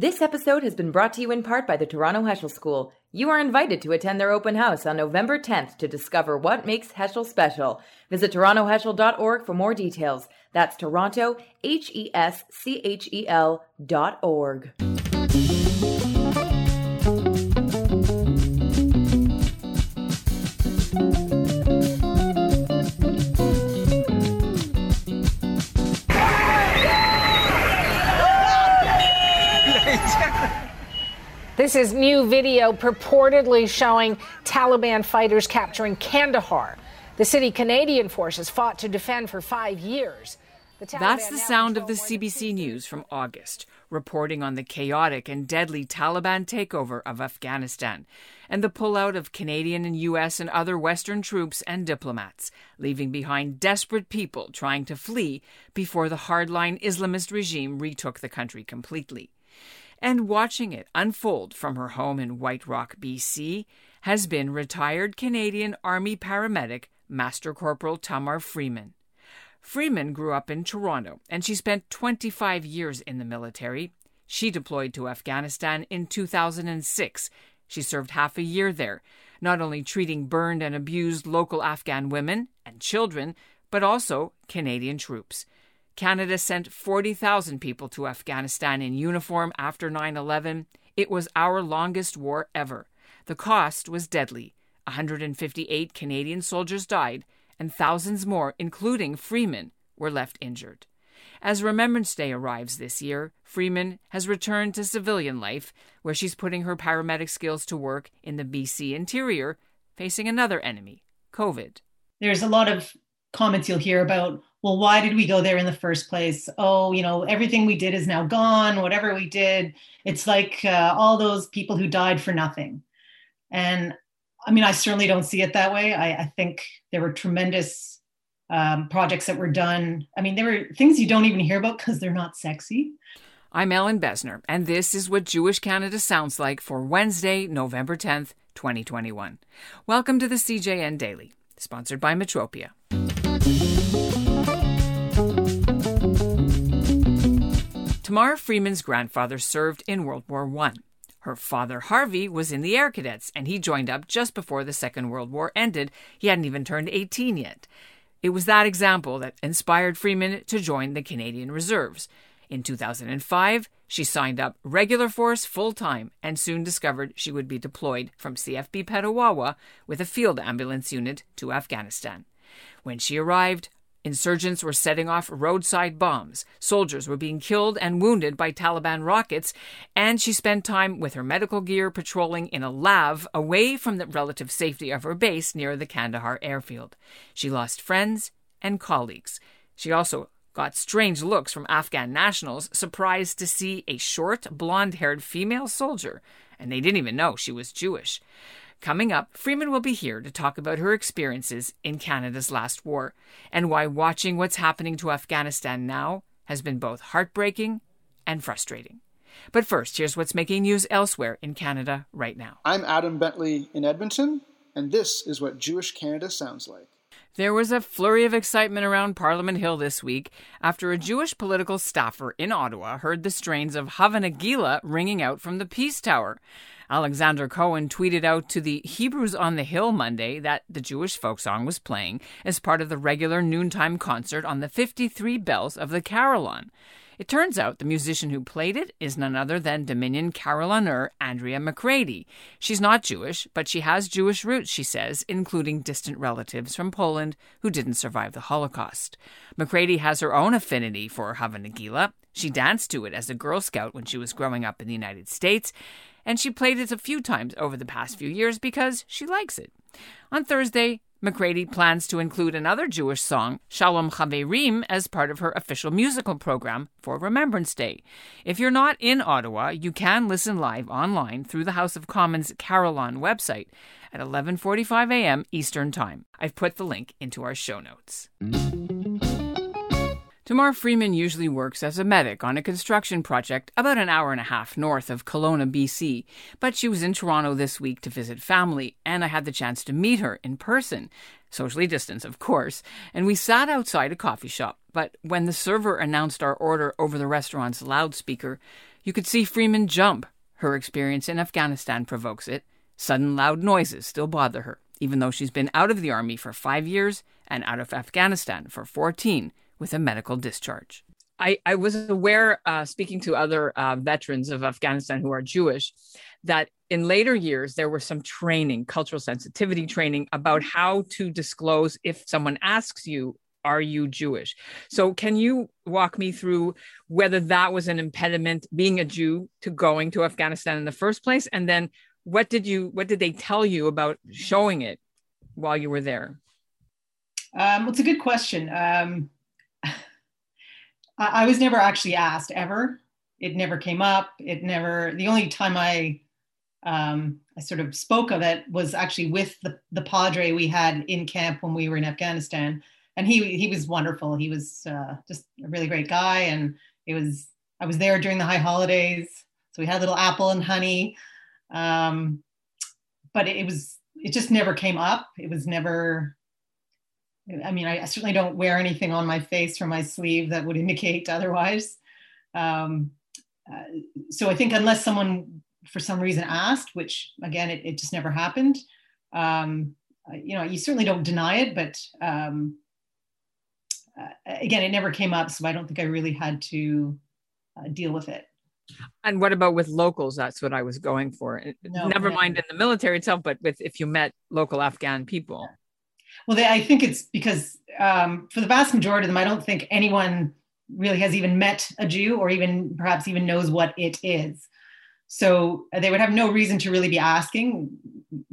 This episode has been brought to you in part by the Toronto Heschel School. You are invited to attend their open house on November 10th to discover what makes Heschel special. Visit torontoheschel.org for more details. That's Toronto, H E S C H E L dot org. This is new video purportedly showing Taliban fighters capturing Kandahar. The city Canadian forces fought to defend for five years. The That's the sound of the CBC News from August, reporting on the chaotic and deadly Taliban takeover of Afghanistan and the pullout of Canadian and U.S. and other Western troops and diplomats, leaving behind desperate people trying to flee before the hardline Islamist regime retook the country completely and watching it unfold from her home in White Rock, BC, has been retired Canadian Army paramedic Master Corporal Tamar Freeman. Freeman grew up in Toronto and she spent 25 years in the military. She deployed to Afghanistan in 2006. She served half a year there, not only treating burned and abused local Afghan women and children, but also Canadian troops. Canada sent 40,000 people to Afghanistan in uniform after 9 11. It was our longest war ever. The cost was deadly. 158 Canadian soldiers died, and thousands more, including Freeman, were left injured. As Remembrance Day arrives this year, Freeman has returned to civilian life, where she's putting her paramedic skills to work in the BC interior, facing another enemy COVID. There's a lot of comments you'll hear about well, why did we go there in the first place? Oh, you know, everything we did is now gone. Whatever we did, it's like uh, all those people who died for nothing. And I mean, I certainly don't see it that way. I, I think there were tremendous um, projects that were done. I mean, there were things you don't even hear about because they're not sexy. I'm Ellin Bessner, and this is what Jewish Canada sounds like for Wednesday, November 10th, 2021. Welcome to the CJN Daily, sponsored by Metropia. Tamar Freeman's grandfather served in World War I. Her father, Harvey, was in the Air Cadets, and he joined up just before the Second World War ended. He hadn't even turned 18 yet. It was that example that inspired Freeman to join the Canadian Reserves. In 2005, she signed up regular force full time and soon discovered she would be deployed from CFB Petawawa with a field ambulance unit to Afghanistan. When she arrived, Insurgents were setting off roadside bombs. Soldiers were being killed and wounded by Taliban rockets, and she spent time with her medical gear patrolling in a lav away from the relative safety of her base near the Kandahar airfield. She lost friends and colleagues. She also got strange looks from Afghan nationals surprised to see a short, blonde haired female soldier, and they didn't even know she was Jewish. Coming up, Freeman will be here to talk about her experiences in Canada's last war and why watching what's happening to Afghanistan now has been both heartbreaking and frustrating. But first, here's what's making news elsewhere in Canada right now. I'm Adam Bentley in Edmonton, and this is what Jewish Canada sounds like. There was a flurry of excitement around Parliament Hill this week after a Jewish political staffer in Ottawa heard the strains of Hava Nagila ringing out from the Peace Tower. Alexander Cohen tweeted out to the Hebrews on the Hill Monday that the Jewish folk song was playing as part of the regular noontime concert on the 53 bells of the carillon. It turns out the musician who played it is none other than Dominion Carillonneur Andrea McCready. She's not Jewish, but she has Jewish roots, she says, including distant relatives from Poland who didn't survive the Holocaust. McCready has her own affinity for Hava Nagila. She danced to it as a Girl Scout when she was growing up in the United States, and she played it a few times over the past few years because she likes it. On Thursday, McCready plans to include another Jewish song, Shalom Chaverim, as part of her official musical program for Remembrance Day. If you're not in Ottawa, you can listen live online through the House of Commons Carillon website at 11:45 a.m. Eastern Time. I've put the link into our show notes. Tamar Freeman usually works as a medic on a construction project about an hour and a half north of Kelowna, BC, but she was in Toronto this week to visit family, and I had the chance to meet her in person, socially distanced, of course, and we sat outside a coffee shop. But when the server announced our order over the restaurant's loudspeaker, You could see Freeman jump. Her experience in Afghanistan provokes it. Sudden loud noises still bother her, even though she's been out of the army for five years and out of Afghanistan for 14 with a medical discharge. I, I was aware, uh, speaking to other uh, veterans of Afghanistan who are Jewish, that in later years there was some training, cultural sensitivity training about how to disclose if someone asks you, Are you Jewish? So, can you walk me through whether that was an impediment, being a Jew, to going to Afghanistan in the first place? And then what did you what did they tell you about showing it while you were there? Um, well, it's a good question. Um, I, I was never actually asked ever. It never came up. It never. The only time I um, I sort of spoke of it was actually with the, the padre we had in camp when we were in Afghanistan, and he he was wonderful. He was uh, just a really great guy, and it was I was there during the high holidays, so we had little apple and honey, um, but it, it was it just never came up. It was never I mean, I, certainly don't wear anything on my face or my sleeve that would indicate otherwise. Um, uh, so I think unless someone for some reason asked, which again, it, it just never happened, um, you know, you certainly don't deny it, but um, uh, again, it never came up. So I don't think I really had to uh, deal with it. And what about with locals? That's what I was going for. No, never mind in the military itself, but with if you met local Afghan people. Well, they, I think it's because um, for the vast majority of them, I don't think anyone really has even met a Jew or even perhaps even knows what it is. So they would have no reason to really be asking.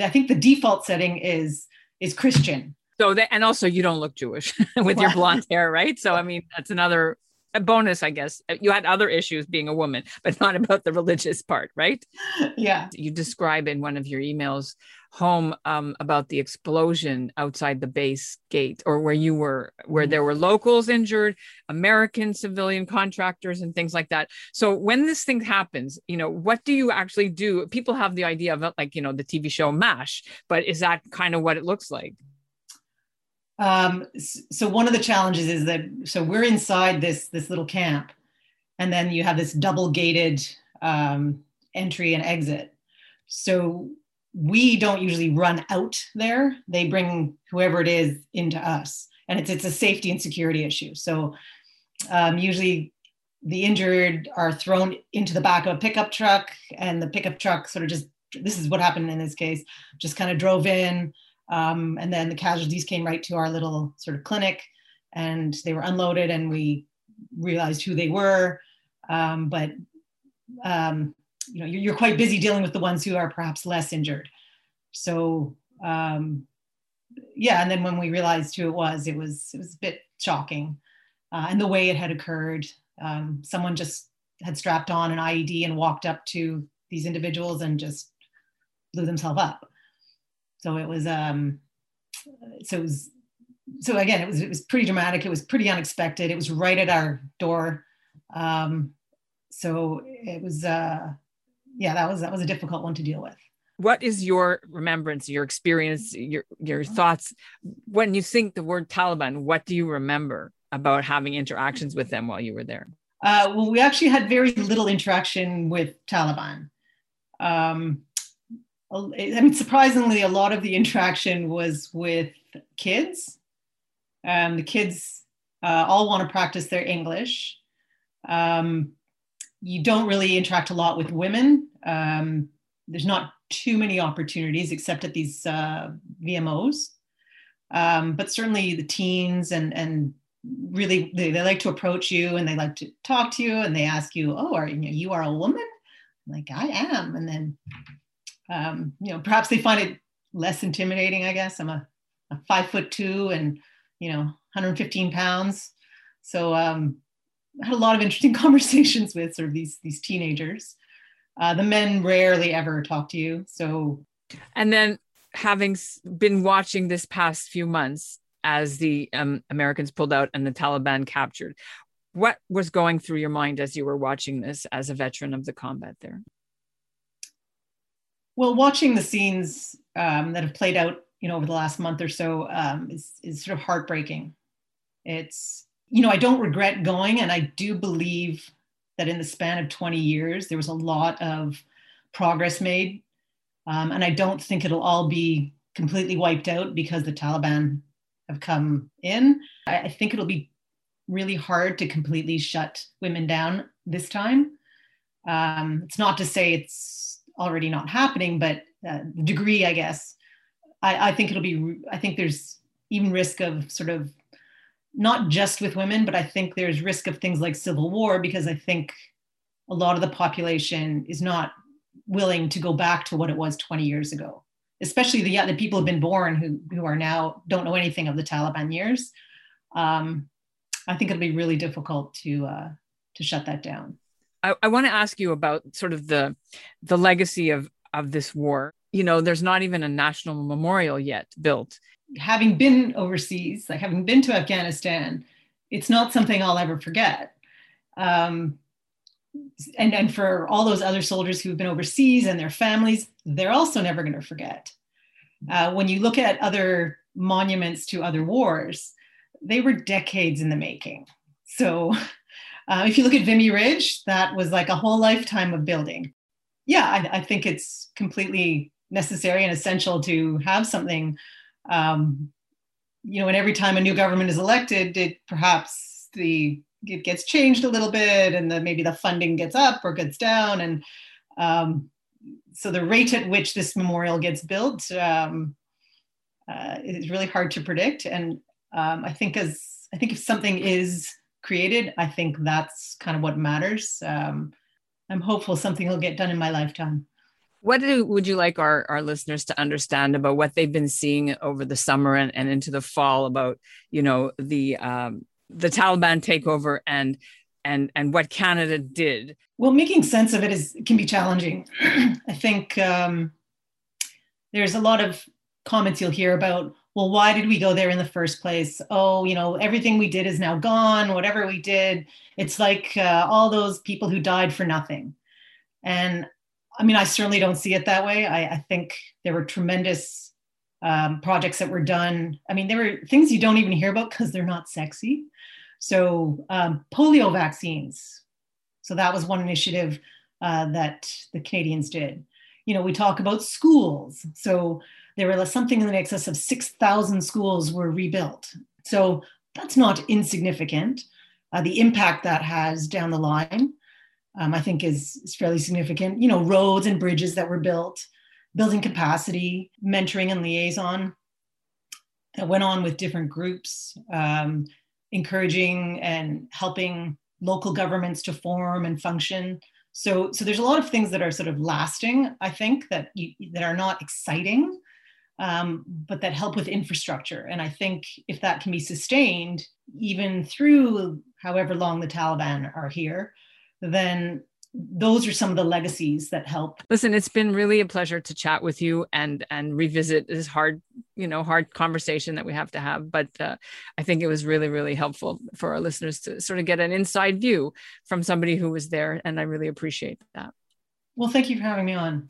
I think the default setting is is Christian. So that, and also you don't look Jewish with your blonde hair, right? So I mean that's another a bonus, I guess. You had other issues being a woman, but not about the religious part, right? Yeah. You describe in one of your emails home um, about the explosion outside the base gate or where you were, where there were locals injured, American civilian contractors, and things like that. So when this thing happens, you know, what do you actually do? People have the idea of it like, you know, the TV show MASH, but is that kind of what it looks like? Um, so one of the challenges is that so we're inside this this little camp, and then you have this double gated um, entry and exit. So we don't usually run out there. They bring whoever it is into us, and it's it's a safety and security issue. So um, usually the injured are thrown into the back of a pickup truck, and the pickup truck sort of just this is what happened in this case, just kind of drove in. Um, and then the casualties came right to our little sort of clinic, and they were unloaded, and we realized who they were. Um, but um, you know you're, you're, quite busy dealing with the ones who are perhaps less injured. So um, yeah and then when we realized who it was it was it was a bit shocking. Uh, and the way it had occurred um, someone just had strapped on an ied and walked up to these individuals and just blew themselves up. So it was um so it was so again it was it was pretty dramatic. It was pretty unexpected. It was right at our door. Um so it was uh yeah, that was that was a difficult one to deal with. What is your remembrance, your experience, your your thoughts when you think the word Taliban? What do you remember about having interactions with them while you were there? Uh, well, we actually had very little interaction with Taliban. Um, I mean, surprisingly, a lot of the interaction was with kids. Um, the kids uh, all want to practice their English. Um, you don't really interact a lot with women. Um, there's not too many opportunities except at these uh, VMOs. Um, but certainly the teens and and really they, they like to approach you and they like to talk to you and they ask you, oh, are you, you are a woman? I'm like I am, and then um, you know perhaps they find it less intimidating. I guess I'm a, a five foot two and you know 115 pounds, so um, had a lot of interesting conversations with sort of these these teenagers. Uh, the men rarely ever talk to you. So, and then having been watching this past few months as the um, Americans pulled out and the Taliban captured, what was going through your mind as you were watching this as a veteran of the combat there? Well, watching the scenes um, that have played out, you know, over the last month or so um, is is sort of heartbreaking. It's you know, I don't regret going, and I do believe that in the span of 20 years, there was a lot of progress made. Um, and I don't think it'll all be completely wiped out because the Taliban have come in. I, I think it'll be really hard to completely shut women down this time. Um, it's not to say it's already not happening, but uh, degree, I guess, I, I think it'll be, I think there's even risk of sort of not just with women, but I think there's risk of things like civil war because I think a lot of the population is not willing to go back to what it was 20 years ago, especially the, the people who've been born who, who are now don't know anything of the Taliban years. Um, I think it'll be really difficult to uh, to shut that down. I, I want to ask you about sort of the the legacy of of this war. You know, there's not even a national memorial yet built. Having been overseas, like having been to Afghanistan, it's not something I'll ever forget. Um, and and for all those other soldiers who've been overseas and their families, they're also never going to forget. Uh, when you look at other monuments to other wars, they were decades in the making. So uh, if you look at Vimy Ridge, that was like a whole lifetime of building. Yeah, I, I think it's completely necessary and essential to have something. Um, you know, and every time a new government is elected, it perhaps the it gets changed a little bit, and the maybe the funding gets up or gets down, and um, so the rate at which this memorial gets built um, uh, is really hard to predict. And um, I think as I think if something is created, I think that's kind of what matters. Um, I'm hopeful something will get done in my lifetime. What do, would you like our, our listeners to understand about what they've been seeing over the summer and, and into the fall about, you know, the um, the Taliban takeover and and and what Canada did? Well, making sense of it is can be challenging. I think um, there's a lot of comments you'll hear about well, why did we go there in the first place? Oh, you know, everything we did is now gone. Whatever we did, it's like uh, all those people who died for nothing. And I mean, I certainly don't see it that way. I, I think there were tremendous um, projects that were done. I mean, there were things you don't even hear about because they're not sexy. So, um, polio vaccines. So, that was one initiative uh, that the Canadians did. You know, we talk about schools. So, there were something in the excess of 6,000 schools were rebuilt. So that's not insignificant. Uh, the impact that has down the line, um, I think, is, is fairly significant. You know, roads and bridges that were built, building capacity, mentoring and liaison that went on with different groups, um, encouraging and helping local governments to form and function. So, so there's a lot of things that are sort of lasting, I think, that you, that are not exciting, um, but that help with infrastructure. And I think if that can be sustained, even through however long the Taliban are here, then those are some of the legacies that help. Listen it's been really a pleasure to chat with you and and revisit this hard you know hard conversation that we have to have. But uh, i think it was really really helpful for our listeners to sort of get an inside view from somebody who was there and i really appreciate that. Well thank you for having me on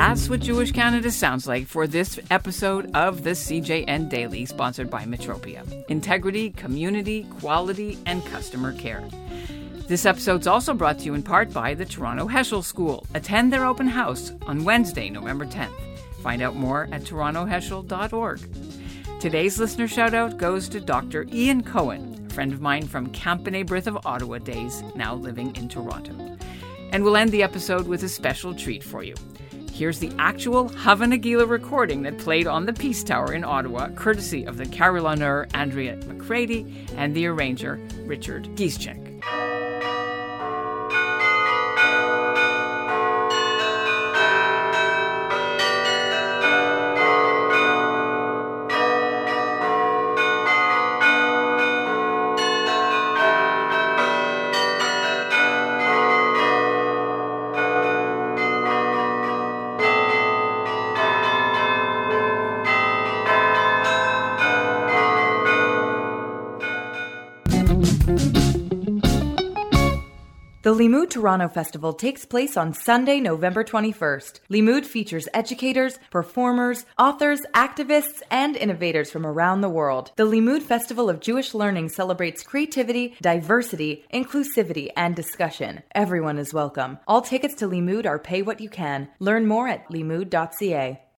that's what Jewish Canada sounds like for this episode of the CJN Daily, sponsored by Metropia. Integrity, community, quality, and customer care. This episode's also brought to you in part by the Toronto Heschel School. Attend their open house on Wednesday, November 10th. Find out more at torontoheschel.org. Today's listener shout out goes to Dr. Ian Cohen, a friend of mine from Camp B'nai B'rith of Ottawa days, now living in Toronto. And we'll end the episode with a special treat for you. Here's the actual Hava Nagila recording that played on the Peace Tower in Ottawa, courtesy of the carillonneur Andrea McCready and the arranger Richard Gieschek. The Limmud Toronto Festival takes place on Sunday, November 21st. Limmud features educators, performers, authors, activists, and innovators from around the world. The Limmud Festival of Jewish Learning celebrates creativity, diversity, inclusivity, and discussion. Everyone is welcome. All tickets to Limmud are pay what you can. Learn more at limud.ca.